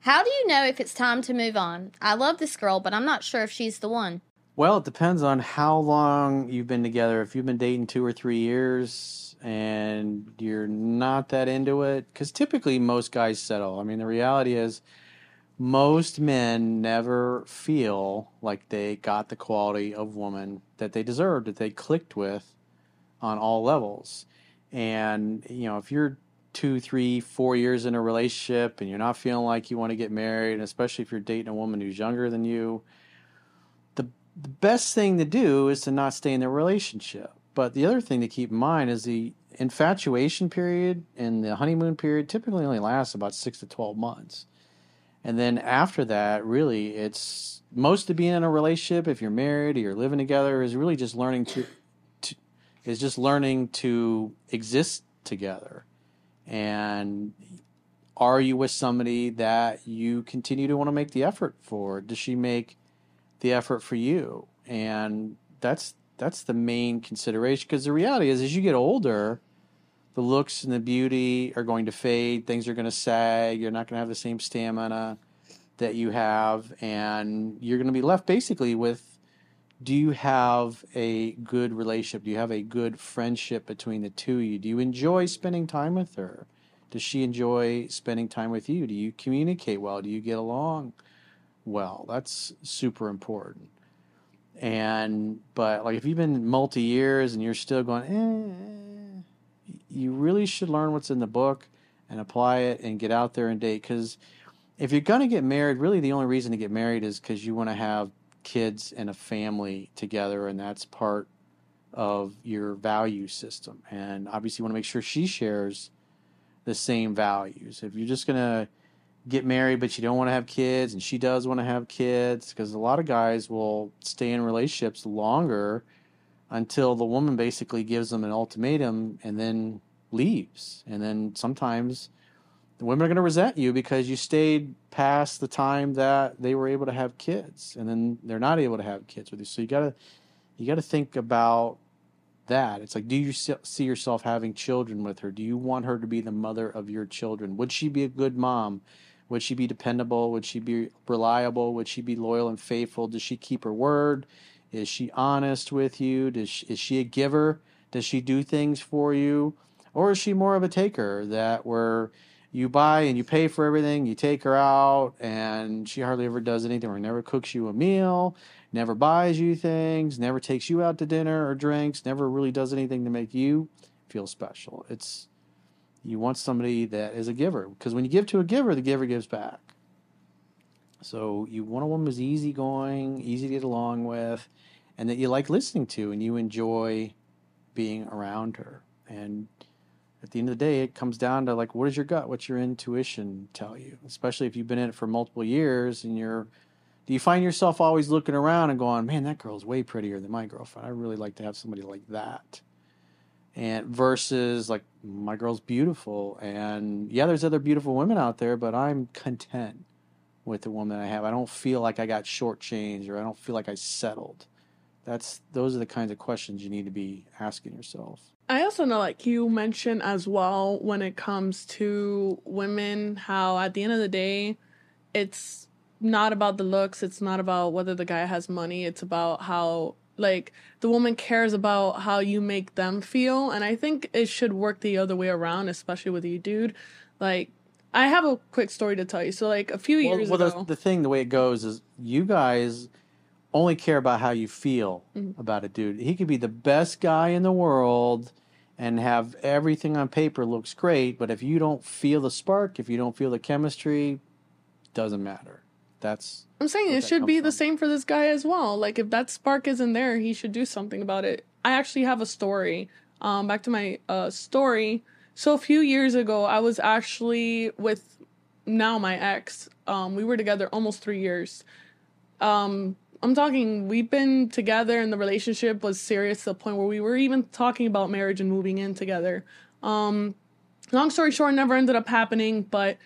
How do you know if it's time to move on? I love this girl, but I'm not sure if she's the one. Well, it depends on how long you've been together. If you've been dating two or three years and you're not that into it, because typically most guys settle. I mean, the reality is most men never feel like they got the quality of woman that they deserved, that they clicked with on all levels. And, you know, if you're two, three, four years in a relationship and you're not feeling like you want to get married, and especially if you're dating a woman who's younger than you, the, the best thing to do is to not stay in the relationship. But the other thing to keep in mind is the infatuation period and the honeymoon period typically only lasts about six to 12 months. And then after that, really, it's most of being in a relationship, if you're married or you're living together, is really just learning to, to is just learning to exist together and are you with somebody that you continue to want to make the effort for? Does she make the effort for you? And that's that's the main consideration because the reality is as you get older, the looks and the beauty are going to fade, things are going to sag, you're not going to have the same stamina that you have and you're going to be left basically with do you have a good relationship? Do you have a good friendship between the two of you? Do you enjoy spending time with her? Does she enjoy spending time with you? Do you communicate well? Do you get along well? That's super important. And but like if you've been multi years and you're still going, eh, you really should learn what's in the book and apply it and get out there and date. Because if you're gonna get married, really the only reason to get married is because you want to have kids and a family together, and that's part of your value system. And obviously, you want to make sure she shares the same values. If you're just going to get married, but you don't want to have kids, and she does want to have kids, because a lot of guys will stay in relationships longer until the woman basically gives them an ultimatum and then leaves. And then sometimes the women are going to resent you because you stayed past the time that they were able to have kids and then they're not able to have kids with you. So you got to you got to think about that. It's like do you see yourself having children with her? Do you want her to be the mother of your children? Would she be a good mom? Would she be dependable? Would she be reliable? Would she be loyal and faithful? Does she keep her word? Is she honest with you? Does she, is she a giver? Does she do things for you? Or is she more of a taker that where you buy and you pay for everything. You take her out, and she hardly ever does anything or never cooks you a meal, never buys you things, never takes you out to dinner or drinks, never really does anything to make you feel special. It's you want somebody that is a giver because when you give to a giver, the giver gives back. So you want a woman who's easygoing, easy to get along with, and that you like listening to and you enjoy being around her. And at the end of the day, it comes down to like, what does your gut, what's your intuition tell you? Especially if you've been in it for multiple years and you're, do you find yourself always looking around and going, man, that girl's way prettier than my girlfriend. I really like to have somebody like that. And versus like, my girl's beautiful. And yeah, there's other beautiful women out there, but I'm content with the woman I have. I don't feel like I got shortchanged or I don't feel like I settled. That's, those are the kinds of questions you need to be asking yourself. I also know, like you mentioned as well, when it comes to women, how at the end of the day, it's not about the looks, it's not about whether the guy has money, it's about how, like, the woman cares about how you make them feel. And I think it should work the other way around, especially with you, dude. Like, I have a quick story to tell you. So like a few Well, years well ago, the, the thing, the way it goes is you guys only care about how you feel Mm-hmm. about a dude. He could be the best guy in the world and have everything on paper looks great, but if you don't feel the spark, if you don't feel the chemistry, doesn't matter. That's I'm saying it should be the same for this guy as well. Like if that spark isn't there, he should do something about it. I actually have a story. Um, back to my uh story. So a few years ago, I was actually with now my ex. Um, we were together almost three years. Um, I'm talking. We've been together, and the relationship was serious to the point where we were even talking about marriage and moving in together. Um, long story short, never ended up happening, but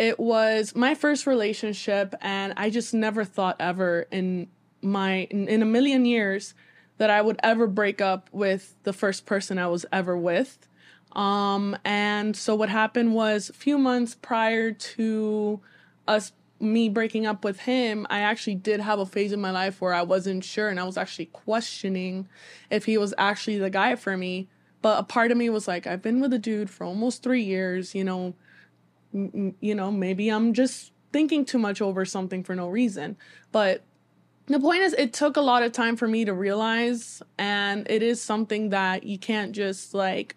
it was my first relationship and i just never thought ever in my in, in a million years that i would ever break up with the first person i was ever with um and so what happened was a few months prior to us me breaking up with him i actually did have a phase in my life where i wasn't sure and i was actually questioning if he was actually the guy for me but a part of me was like i've been with a dude for almost three years you know m- you know, maybe I'm just thinking too much over something for no reason. But the point is, it took a lot of time for me to realize, and it is something that you can't just like.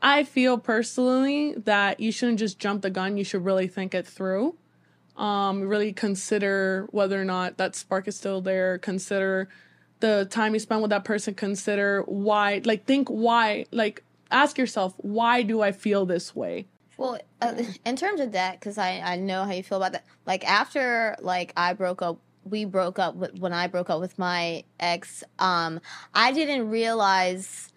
I feel personally that you shouldn't just jump the gun. You should really think it through. Um, really consider whether or not that spark is still there. Consider the time you spend with that person. Consider why, like, think why, like, ask yourself, why do I feel this way? Well, uh, in terms of that, because I, I know how you feel about that. Like after like I broke up, we broke up with, when I broke up with my ex. Um, I didn't realize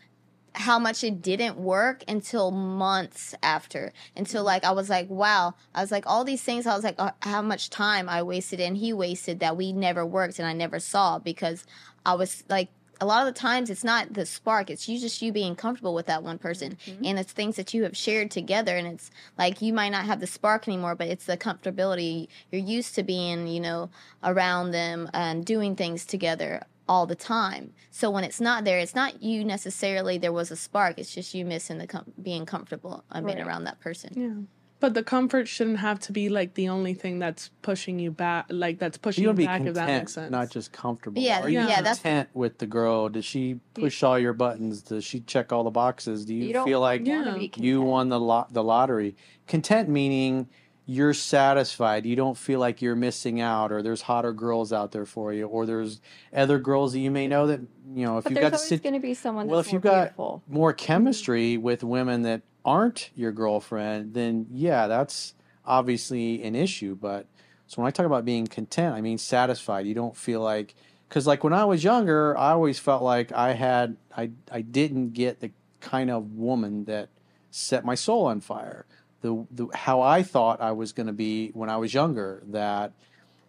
how much it didn't work until months after. Until like I was like, wow. I was like all these things. I was like, uh, how much time I wasted and he wasted that we never worked and I never saw because I was like a lot of the times it's not the spark it's you just you being comfortable with that one person and it's things that you have shared together and it's like you might not have the spark anymore but it's the comfortability you're used to being you know around them and doing things together all the time so when it's not there it's not you necessarily there was a spark it's just you missing the com- being comfortable and being Right. around that person Yeah. But the comfort shouldn't have to be like the only thing that's pushing you back, like that's pushing you you want to be back, if that makes sense. not just comfortable. Yeah, Are you yeah, that's- content with the girl? Does she push all your buttons? Does she check all the boxes? Do you, You feel like Yeah. you won the lot the lottery? Content meaning you're satisfied. You don't feel like you're missing out, or there's hotter girls out there for you, or there's other girls that you may know that you know if But you've got to sit going to be someone well, if you've got beautiful. more mm-hmm. chemistry with women that aren't your girlfriend, then yeah, that's obviously an issue. But so when I talk about being content, I mean satisfied. You don't feel like because like when I was younger, I always felt like I had I I didn't get the kind of woman that set my soul on fire. The, the how I thought I was going to be when I was younger. That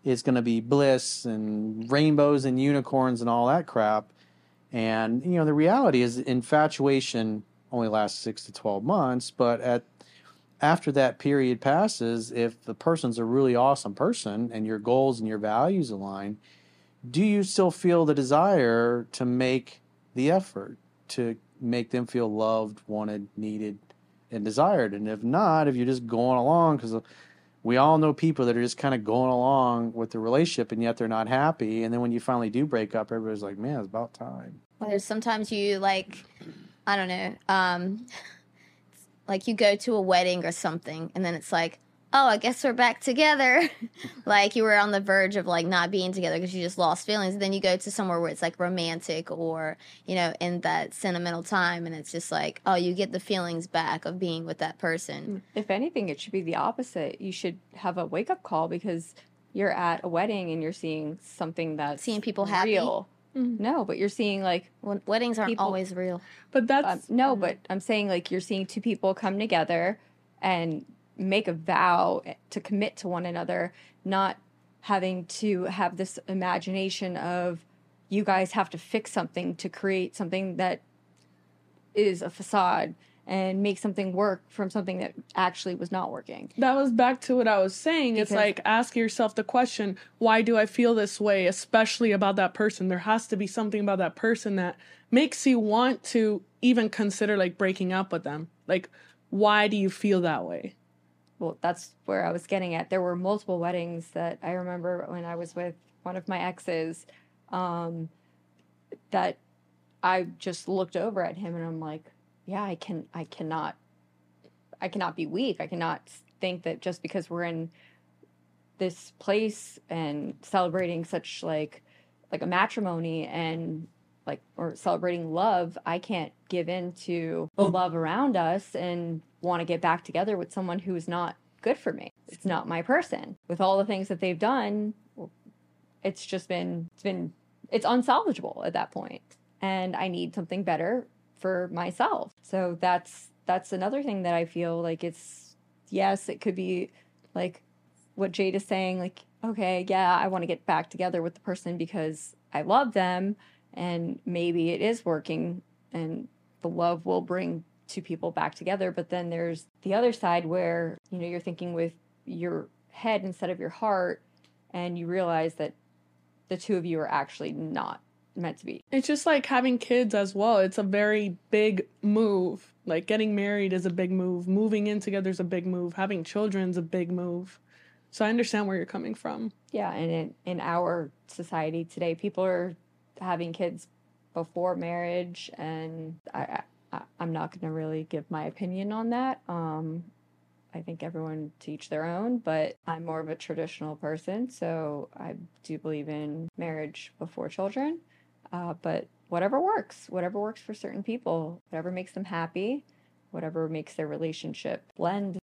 it's going to be bliss and rainbows and unicorns and all that crap. And you know, the reality is infatuation only lasts six to twelve months, but at after that period passes, if the person's a really awesome person and your goals and your values align, do you still feel the desire to make the effort to make them feel loved, wanted, needed, and desired? And if not, if you're just going along, because we all know people that are just kind of going along with the relationship and yet they're not happy. And then when you finally do break up, everybody's like, man, it's about time. There's sometimes you like, I don't know, um, like you go to a wedding or something, and then it's like, oh, I guess we're back together. like you were on the verge of like not being together because you just lost feelings. And then you go to somewhere where it's like romantic or you know in that sentimental time, and it's just like, oh, you get the feelings back of being with that person. Mm, if anything, it should be the opposite. You should have a wake up call because you're at a wedding and you're seeing something that's Seeing people happy? real. Mm-hmm. No, but you're seeing like When weddings aren't People- always real. but um, that's um, no, mm-hmm. but I'm saying like you're seeing two people come together and make a vow to commit to one another, not having to have this imagination of you guys have to fix something to create something that is a facade and make something work from something that actually was not working. that was back to what I was saying. it's like ask yourself the question, why do I feel this way, especially about that person? There has to be something about that person that makes you want to even consider like breaking up with them. Like, why do you feel that way? Well, that's where I was getting at. There were multiple weddings that I remember when I was with one of my exes um, that I just looked over at him and I'm like, yeah, I can, I cannot, I cannot be weak. I cannot think that just because we're in this place and celebrating such like, like a matrimony and like or celebrating love, I can't give in to the love around us and want to get back together with someone who is not good for me. It's not my person. With all the things that they've done, it's just been it's been it's unsalvageable at that point. And I need something better for myself. So that's that's another thing that I feel like it's yes, it could be like what Jade is saying, like, okay, yeah, I want to get back together with the person because I love them and maybe it is working and the love will bring two people back together but then there's the other side where you know you're thinking with your head instead of your heart and you realize that the two of you are actually not meant to be It's just like having kids as well. It's a very big move. Like getting married is a big move. Moving in together is a big move. Having children is a big move. So I understand where you're coming from. yeah and in, in our society today people are having kids before marriage and i, I i'm not going to really give my opinion on that. Um i think everyone teach their own but i'm more of a traditional person so i do believe in marriage before children. Uh, but whatever works whatever works for certain people whatever makes them happy whatever makes their relationship blend